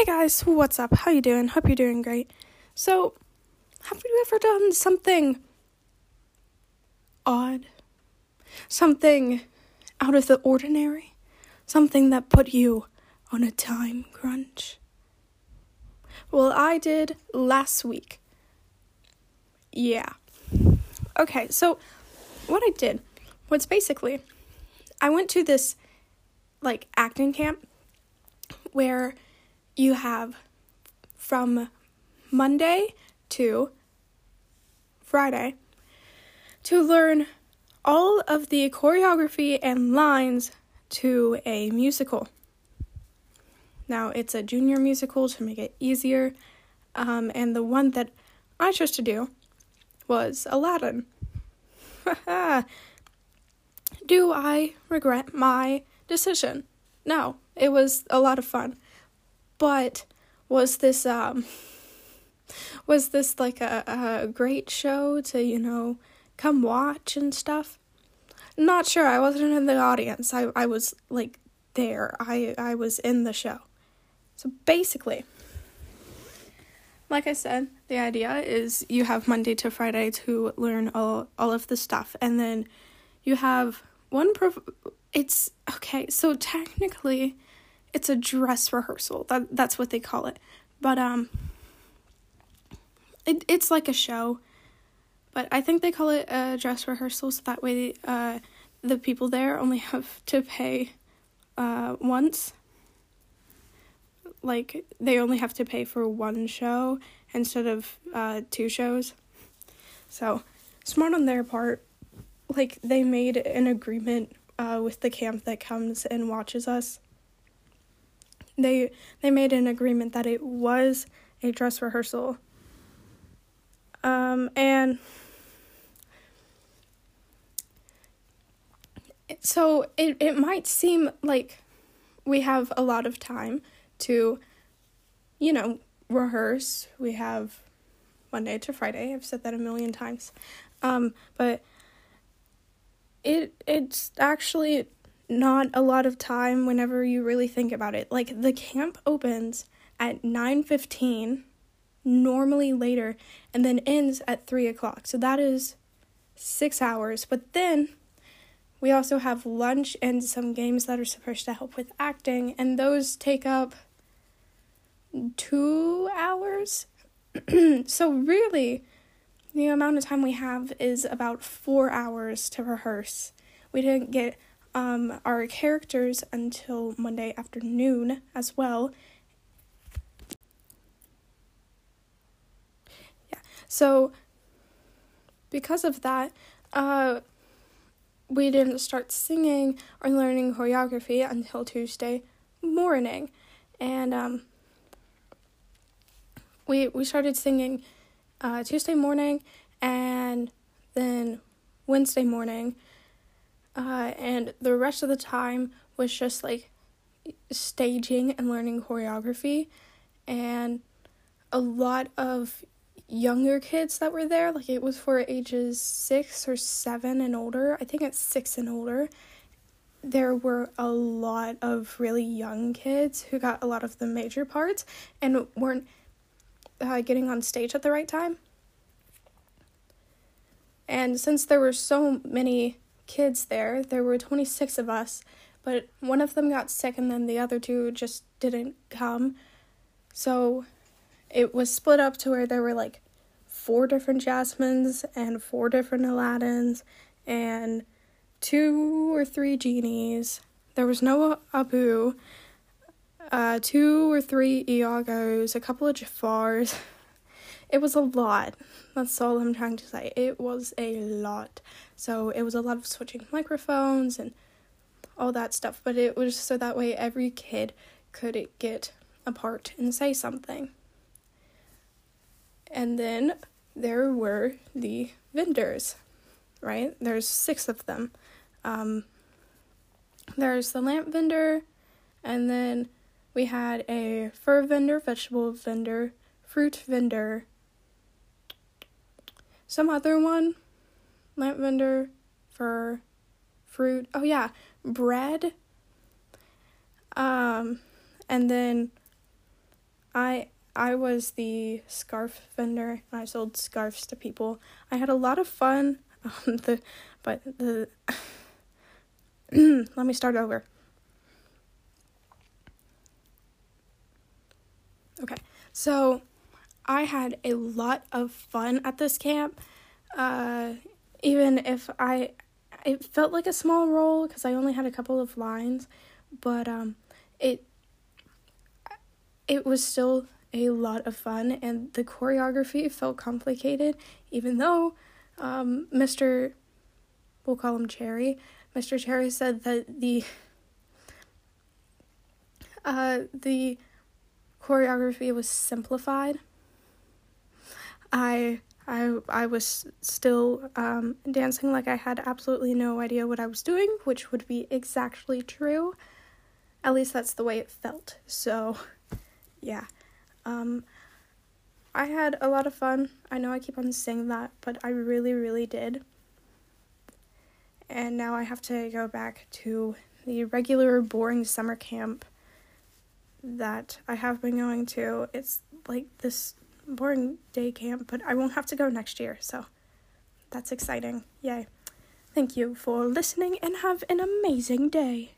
Hey guys, what's up? How you doing? Hope you're doing great. So, have you ever done something odd? Something out of the ordinary? Something that put you on a time crunch? Well, I did last week. Yeah. Okay, so what I did was basically I went to this like acting camp where you have from Monday to Friday to learn all of the choreography and lines to a musical. Now, it's a junior musical to make it easier, um, and the one that I chose to do was Aladdin. do I regret my decision? No, it was a lot of fun. But was this um was this like a, a great show to, you know, come watch and stuff? Not sure. I wasn't in the audience. I, I was like there. I I was in the show. So basically, like I said, the idea is you have Monday to Friday to learn all all of the stuff and then you have one prof it's okay, so technically it's a dress rehearsal. That that's what they call it. But um it it's like a show. But I think they call it a dress rehearsal so that way uh the people there only have to pay uh once. Like they only have to pay for one show instead of uh two shows. So, smart on their part. Like they made an agreement uh, with the camp that comes and watches us they they made an agreement that it was a dress rehearsal. Um, and so it, it might seem like we have a lot of time to, you know, rehearse. We have Monday to Friday. I've said that a million times. Um, but it it's actually not a lot of time whenever you really think about it. Like the camp opens at nine fifteen, normally later, and then ends at three o'clock. So that is six hours. But then we also have lunch and some games that are supposed to help with acting, and those take up two hours. so really, the amount of time we have is about four hours to rehearse. We didn't get um, our characters until Monday afternoon as well. Yeah, so because of that, uh, we didn't start singing or learning choreography until Tuesday morning, and um, we we started singing uh, Tuesday morning, and then Wednesday morning uh, and the rest of the time was just like staging and learning choreography. And a lot of younger kids that were there like it was for ages 6 or 7 and older. I think it's 6 and older. There were a lot of really young kids who got a lot of the major parts and weren't uh, getting on stage at the right time. And since there were so many kids there. There were 26 of us, but one of them got sick and then the other two just didn't come. So it was split up to where there were like four different Jasmines and four different Aladdins and two or three genies. There was no Abu, uh, two or three Iagos, a couple of Jafars. It was a lot. That's all I'm trying to say. It was a lot. So it was a lot of switching microphones and all that stuff, but it was so that way every kid could get a part and say something. And then there were the vendors, right? There's six of them. Um, there's the lamp vendor, and then we had a fur vendor, vegetable vendor, fruit vendor, some other one, lamp vendor for fruit. Oh yeah, bread. Um, and then I I was the scarf vendor. I sold scarves to people. I had a lot of fun. Um, the but the let me start over. Okay, so I had a lot of fun at this camp. Uh, even if I, it felt like a small role because I only had a couple of lines, but um, it it was still a lot of fun, and the choreography felt complicated, even though um, Mr. We'll call him Cherry. Mr. Cherry said that the uh, the choreography was simplified. I I I was still um, dancing like I had absolutely no idea what I was doing, which would be exactly true. At least that's the way it felt. So, yeah. Um, I had a lot of fun. I know I keep on saying that, but I really, really did. And now I have to go back to the regular, boring summer camp that I have been going to. It's like this boring day camp, but I won't have to go next year, so that's exciting. Yay. Thank you for listening and have an amazing day.